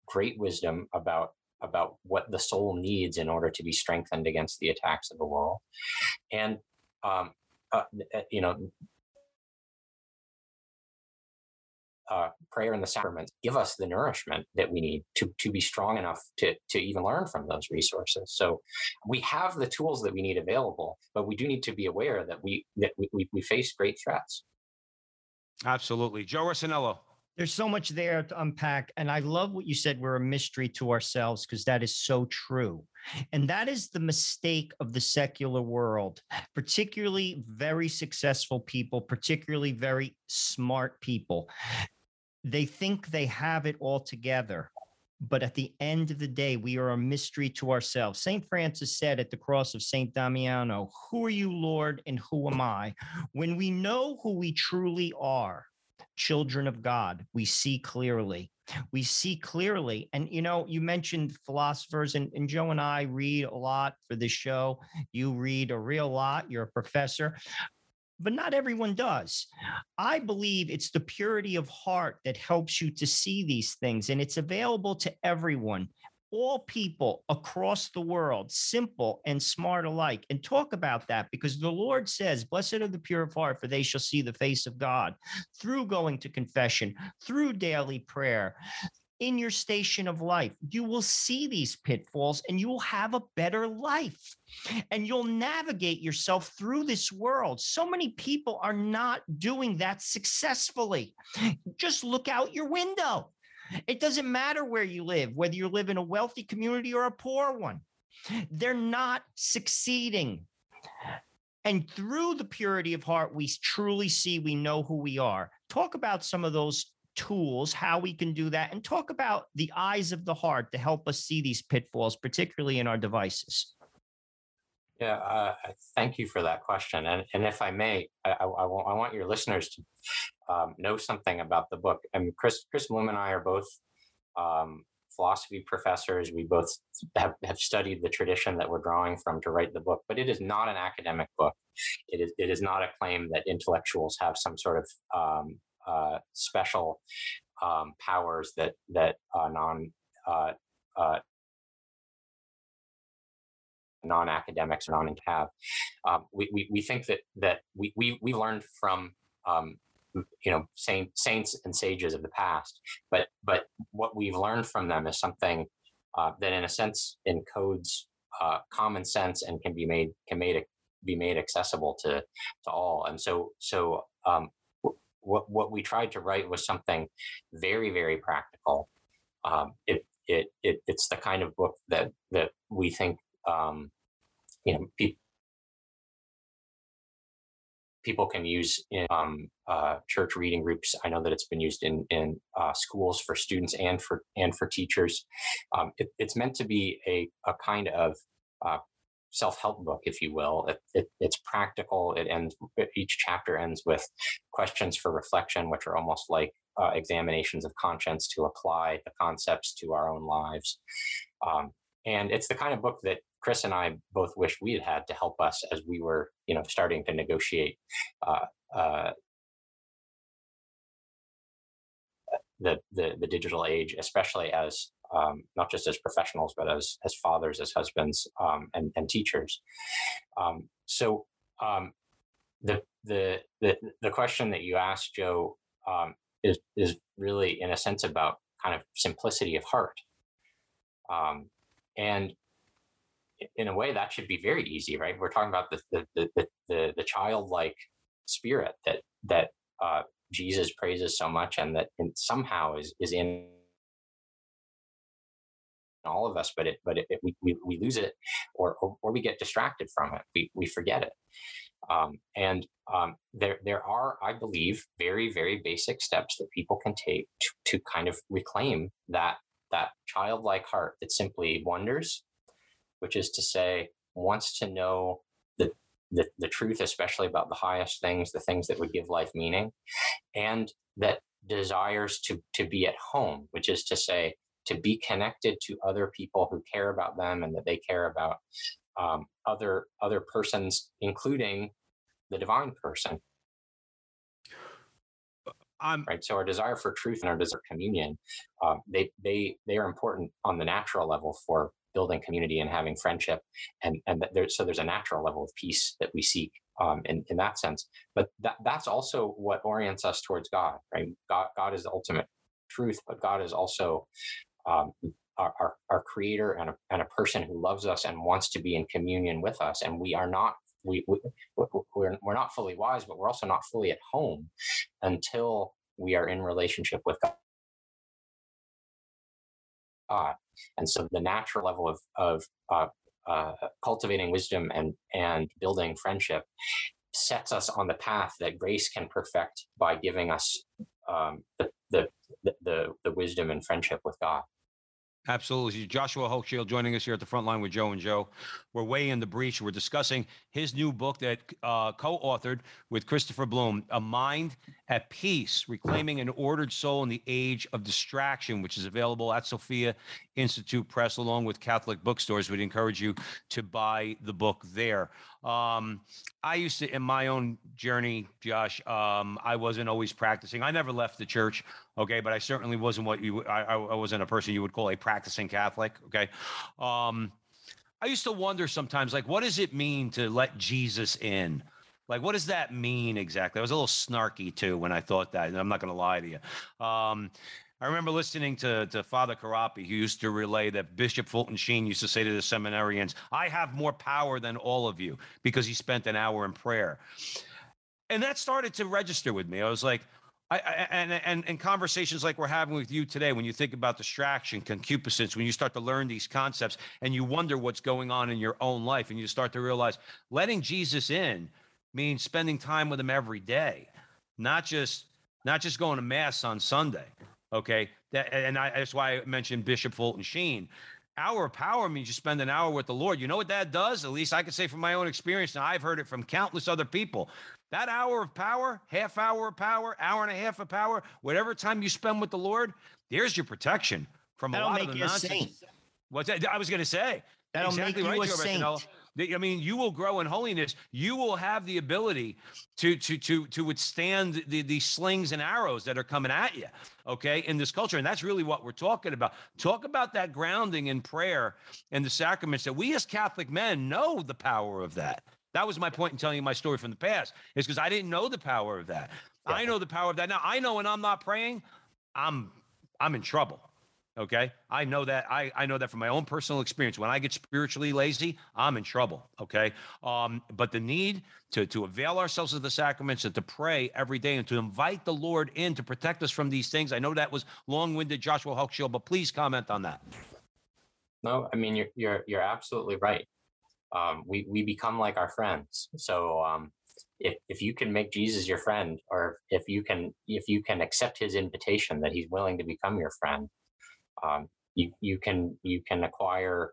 great wisdom about about what the soul needs in order to be strengthened against the attacks of the world, and um, uh, uh you know uh, prayer and the sacraments give us the nourishment that we need to, to be strong enough to, to even learn from those resources. So we have the tools that we need available, but we do need to be aware that we that we, we, we face great threats. Absolutely. Joe Rossinello. There's so much there to unpack. And I love what you said. We're a mystery to ourselves because that is so true. And that is the mistake of the secular world, particularly very successful people, particularly very smart people they think they have it all together. But at the end of the day, we are a mystery to ourselves. St. Francis said at the cross of St. Damiano, Who are you, Lord, and who am I? When we know who we truly are, children of God, we see clearly. We see clearly. And, you know, you mentioned philosophers, and, and Joe and I read a lot for this show. You read a real lot. You're a professor but not everyone does. I believe it's the purity of heart that helps you to see these things, and it's available to everyone, all people across the world, simple and smart alike. And talk about that because the Lord says, Blessed are the pure of heart, for they shall see the face of God through going to confession, through daily prayer, in your station of life. You will see these pitfalls and you will have a better life and you'll navigate yourself through this world. So many people are not doing that successfully. Just look out your window. It doesn't matter where you live, whether you live in a wealthy community or a poor one, they're not succeeding. And through the purity of heart, we truly see we know who we are. Talk about some of those tools, how we can do that, and talk about the eyes of the heart to help us see these pitfalls, particularly in our devices. Yeah, uh, thank you for that question. And, and if I may, I, I, I want your listeners to um, know something about the book. I mean, Chris Chris Blum and I are both um, philosophy professors. We both have, have studied the tradition that we're drawing from to write the book, but it is not an academic book. It is it is not a claim that intellectuals have some sort of um, uh, special um, powers that that uh, non uh, uh non-academics or non have. Um, we, we, we think that that we, we, we learned from um, you know saint, saints and sages of the past, but but what we've learned from them is something uh, that, in a sense, encodes uh, common sense and can be made can made be made accessible to to all. And so so um, what what we tried to write was something very very practical. Um, it, it it it's the kind of book that that we think um, you know, pe- people can use in um, uh, church reading groups. I know that it's been used in in uh, schools for students and for and for teachers. Um, it, it's meant to be a a kind of uh, self-help book, if you will. It, it, it's practical. It ends. Each chapter ends with questions for reflection, which are almost like uh, examinations of conscience to apply the concepts to our own lives. Um, and it's the kind of book that Chris and I both wish we had had to help us as we were, you know, starting to negotiate uh, uh, the, the the digital age, especially as um, not just as professionals, but as as fathers, as husbands, um, and and teachers. Um, so um, the the the the question that you asked, Joe, um, is is really in a sense about kind of simplicity of heart. And in a way that should be very easy right we're talking about the the the the, the childlike spirit that that uh, jesus praises so much and that somehow is is in all of us but it but it, it, we, we, we lose it or, or, or we get distracted from it. We we forget it. Um, and um, there there are i believe very very basic steps that people can take to, to kind of reclaim that that childlike heart that simply wonders which is to say, wants to know the, the, the truth, especially about the highest things, the things that would give life meaning, and that desires to, to be at home, which is to say, to be connected to other people who care about them and that they care about um, other other persons, including the divine person. I'm, right. So our desire for truth and our desire for communion, um, they they they are important on the natural level for building community and having friendship and and there, so there's a natural level of peace that we seek um, in, in that sense but that, that's also what orients us towards god right god, god is the ultimate truth but god is also um, our, our, our, creator and a, and a person who loves us and wants to be in communion with us and we are not we, we we're, we're not fully wise but we're also not fully at home until we are in relationship with god. And so the natural level of, of uh, uh, cultivating wisdom and, and building friendship sets us on the path that grace can perfect by giving us um, the, the, the, the wisdom and friendship with God. Absolutely. Joshua Hochschild joining us here at the front line with Joe and Joe. We're way in the breach. We're discussing his new book that uh, co authored with Christopher Blum, A Mind at Peace Reclaiming an Ordered Soul in the Age of Distraction, which is available at Sophia Institute Press along with Catholic bookstores. We'd encourage you to buy the book there. Um, I used to, in my own journey, Josh, um, I wasn't always practicing. I never left the church, okay, but I certainly wasn't what you, I, I wasn't a person you would call a practicing Catholic, okay. Um, I used to wonder sometimes, like, what does it mean to let Jesus in? Like, what does that mean exactly? I was a little snarky too when I thought that. And I'm not going to lie to you. Um, I remember listening to, to Father Corapi, who used to relay that Bishop Fulton Sheen used to say to the seminarians, I have more power than all of you because he spent an hour in prayer. And that started to register with me. I was like, I, and, and and conversations like we're having with you today, when you think about distraction, concupiscence, when you start to learn these concepts and you wonder what's going on in your own life, and you start to realize letting Jesus in means spending time with him every day, not just not just going to mass on Sunday. Okay, that, and I, that's why I mentioned Bishop Fulton Sheen. Hour of power means you spend an hour with the Lord. You know what that does? At least I can say from my own experience, and I've heard it from countless other people. That hour of power, half hour of power, hour and a half of power, whatever time you spend with the Lord, there's your protection from That'll a lot make of the you a nonsense. saint. What's that? I was going to say. That'll exactly make you right, a Joe saint. I mean, you will grow in holiness. You will have the ability to to to to withstand the the slings and arrows that are coming at you. Okay, in this culture, and that's really what we're talking about. Talk about that grounding in prayer and the sacraments that we as Catholic men know the power of that. That was my point in telling you my story from the past. Is because I didn't know the power of that. I know the power of that now. I know when I'm not praying, I'm I'm in trouble. Okay. I know that. I, I know that from my own personal experience. When I get spiritually lazy, I'm in trouble. Okay. Um, but the need to, to avail ourselves of the sacraments and to pray every day and to invite the Lord in to protect us from these things. I know that was long winded, Joshua Hochschild, but please comment on that. No, I mean you're you're you're absolutely right. Um, we we become like our friends. So um, if if you can make Jesus your friend, or if you can if you can accept His invitation that He's willing to become your friend, um, you you can you can acquire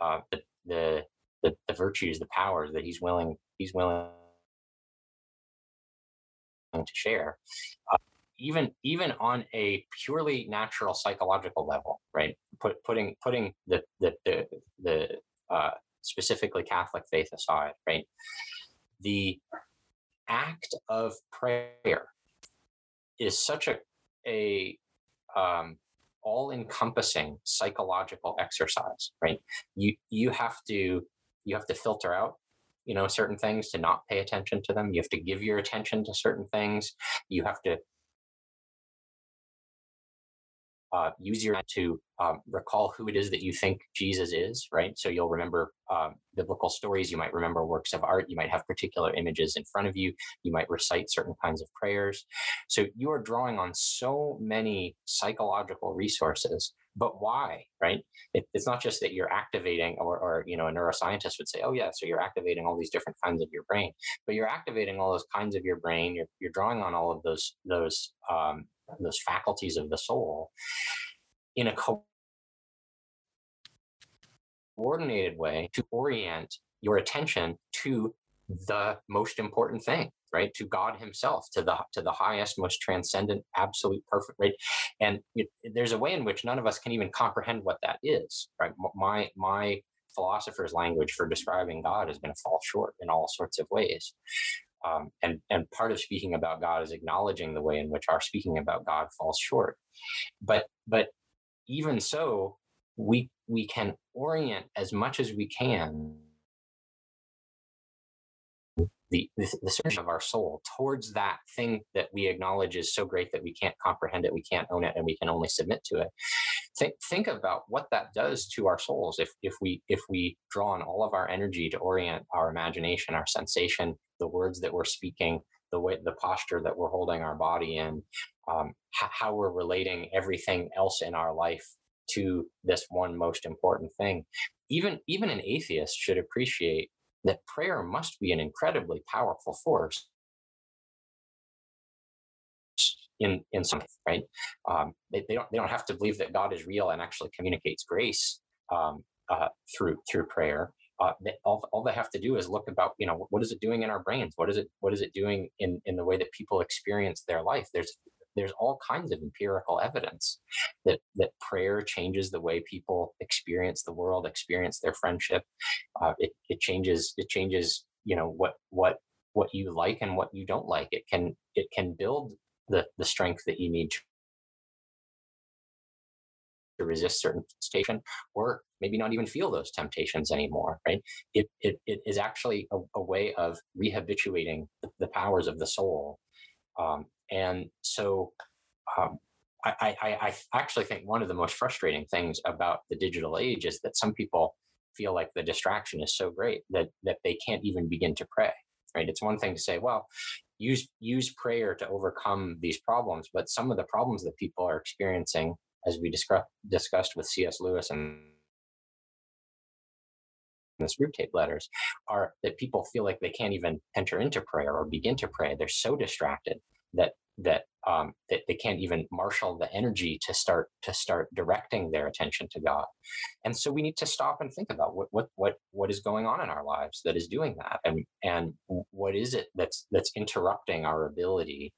uh, the, the the the virtues, the powers that He's willing He's willing to share. Uh, even even on a purely natural psychological level, right? Put, putting putting the the the, the uh, specifically Catholic faith aside, right? The act of prayer is such a a um, all-encompassing psychological exercise, right? You you have to you have to filter out you know certain things to not pay attention to them you have to give your attention to certain things you have to uh, use your to um, recall who it is that you think Jesus is, right? So you'll remember um, biblical stories. You might remember works of art. You might have particular images in front of you. You might recite certain kinds of prayers. So you are drawing on so many psychological resources. But why, right? It, it's not just that you're activating, or, or you know, a neuroscientist would say, "Oh yeah, so you're activating all these different kinds of your brain." But you're activating all those kinds of your brain. You're you're drawing on all of those those um, those faculties of the soul in a co- coordinated way to orient your attention to the most important thing right to god himself to the to the highest most transcendent absolute perfect right? And it, there's a way in which none of us can even comprehend what that is right? My my philosopher's language for describing god is going to fall short in all sorts of ways. Um, and and part of speaking about God is acknowledging the way in which our speaking about God falls short. But but even so, we we can orient as much as we can the, the, the search of our soul towards that thing that we acknowledge is so great that we can't comprehend it, we can't own it, and we can only submit to it. Think think about what that does to our souls if if we if we draw on all of our energy to orient our imagination, our sensation, the words that we're speaking, the way the posture that we're holding our body in, um, how, how we're relating everything else in our life to this one most important thing. Even even an atheist should appreciate that prayer must be an incredibly powerful force in in some right? Um, they, they don't they don't have to believe that god is real and actually communicates grace um, uh, through through prayer. Uh, they, all, all they have to do is look about you know what is it doing in our brains? What is it what is it doing in in the way that people experience their life? There's there's all kinds of empirical evidence that that prayer changes the way people experience the world, experience their friendship. Uh, it it changes it changes you know what what what you like and what you don't like. It can it can build the the strength that you need to to resist certain temptation or maybe not even feel those temptations anymore right it it, it is actually a, a way of rehabituating the, powers of the soul um, and so um, I, I, I actually think one of the most frustrating things about the digital age is that some people feel like the distraction is so great that that they can't even begin to pray. Right? It's one thing to say, well, use use prayer to overcome these problems, but some of the problems that people are experiencing, as we discuss, discussed with C.S. Lewis and the Screwtape letters, are that people feel like they can't even enter into prayer or begin to pray. They're so distracted that that um, that they, can't even marshal the energy to start to start directing their attention to god. And so we need to stop and think about what what what what is going on in our lives that is doing that? And and what is it that's that's interrupting our ability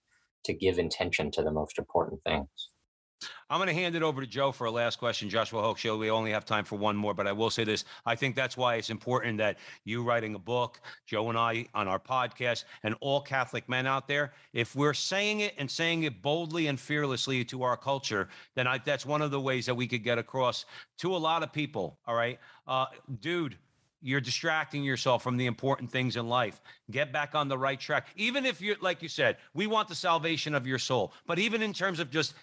to give intention to the most important things I'm going to hand it over to Joe for a last question. Joshua Hochschild, we only have time for one more, but I will say this. I think that's why it's important that you writing a book, Joe and I on our podcast, and all Catholic men out there, if we're saying it and saying it boldly and fearlessly to our culture, then I, that's one of the ways that we could get across to a lot of people. All right. Uh, dude, you're distracting yourself from the important things in life. Get back on the right track. Even if you're, like you said, we want the salvation of your soul, but even in terms of just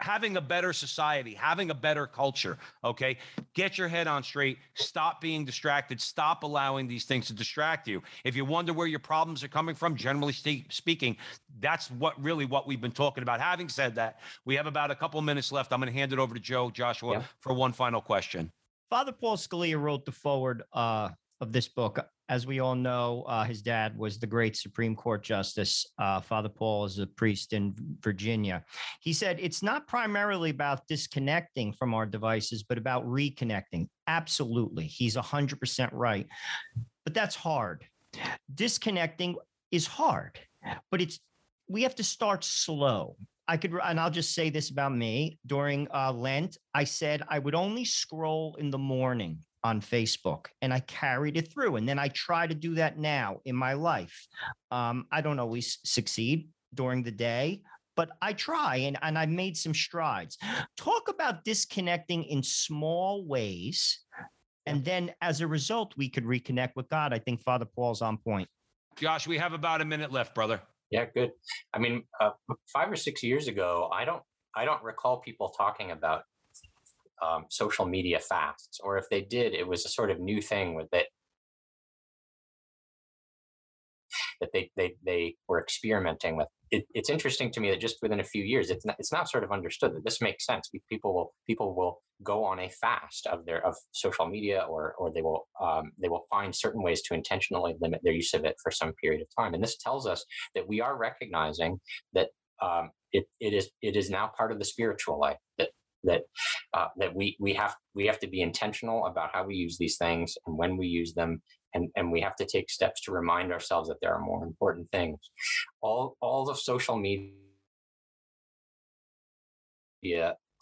having a better society, having a better culture. Okay. Get your head on straight. Stop being distracted. Stop allowing these things to distract you. If you wonder where your problems are coming from, generally speaking, that's what really what we've been talking about. Having said that, we have about a couple minutes left. I'm going to hand it over to Joe Joshua yeah. for one final question. Father Paul Scalia wrote the forward uh, of this book as we all know, uh, his dad was the great Supreme Court Justice. Uh, Father Paul is a priest in Virginia. He said it's not primarily about disconnecting from our devices, but about reconnecting. Absolutely. He's 100% right. But that's hard. Disconnecting is hard, but it's we have to start slow. I could, and I'll just say this about me during uh, Lent. I said I would only scroll in the morning on Facebook and I carried it through. And then I try to do that now in my life. Um, I don't always succeed during the day, but I try and, and I made some strides. Talk about disconnecting in small ways. And then as a result, we could reconnect with God. I think Father Paul's on point. Josh, we have about a minute left, brother. Yeah, good. I mean, uh, five or six years ago, I don't, I don't recall people talking about um, social media fasts, or if they did, it was a sort of new thing with it that they they they were experimenting with. It, it's interesting to me that just within a few years, it's not, it's not sort of understood that this makes sense. People will people will go on a fast of their of social media, or or they will um, they will find certain ways to intentionally limit their use of it for some period of time. And this tells us that we are recognizing that um, it, it is it is now part of the spiritual life that that uh, that we we have we have to be intentional about how we use these things and when we use them. And and we have to take steps to remind ourselves that there are more important things. All all of social media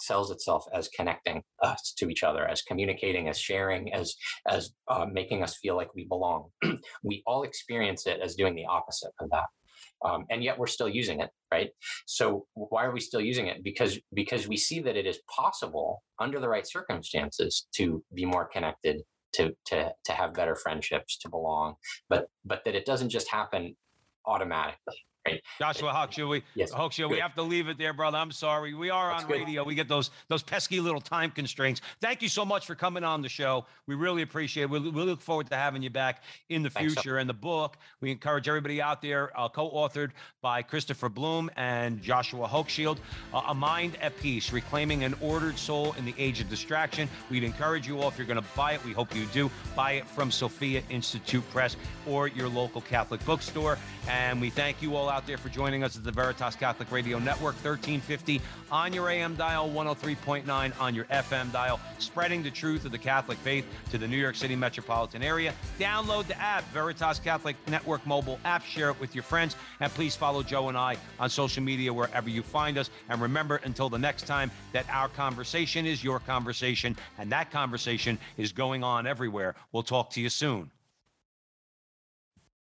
sells itself as connecting us to each other as communicating as sharing as as uh, making us feel like we belong. We all experience it as doing the opposite of that um, and yet we're still using it right? So why are we still using it? Because because we see that it is possible under the right circumstances to be more connected to to to have better friendships to belong but but that it doesn't just happen automatically right? Joshua Hochschild, we, yes, we have to leave it there, brother. I'm sorry. We are That's on good. radio. We get those those pesky little time constraints. Thank you so much for coming on the show. We really appreciate it. We, we look forward to having you back in the future. Thanks, and the book, we encourage everybody out there, uh, co-authored by Christopher Blum and Joshua Hochschild, uh, A Mind at Peace, Reclaiming an Ordered Soul in the Age of Distraction. We'd encourage you all, if you're going to buy it, we hope you do, buy it from Sophia Institute Press or your local Catholic bookstore. And we thank you all out there for joining us at the Veritas Catholic Radio Network, 1350 on your AM dial, 103.9 on your FM dial, spreading the truth of the Catholic faith to the New York City metropolitan area. Download the app, Veritas Catholic Network mobile app, share it with your friends, and please follow Joe and I on social media wherever you find us. And remember, until the next time, that our conversation is your conversation, and that conversation is going on everywhere. We'll talk to you soon.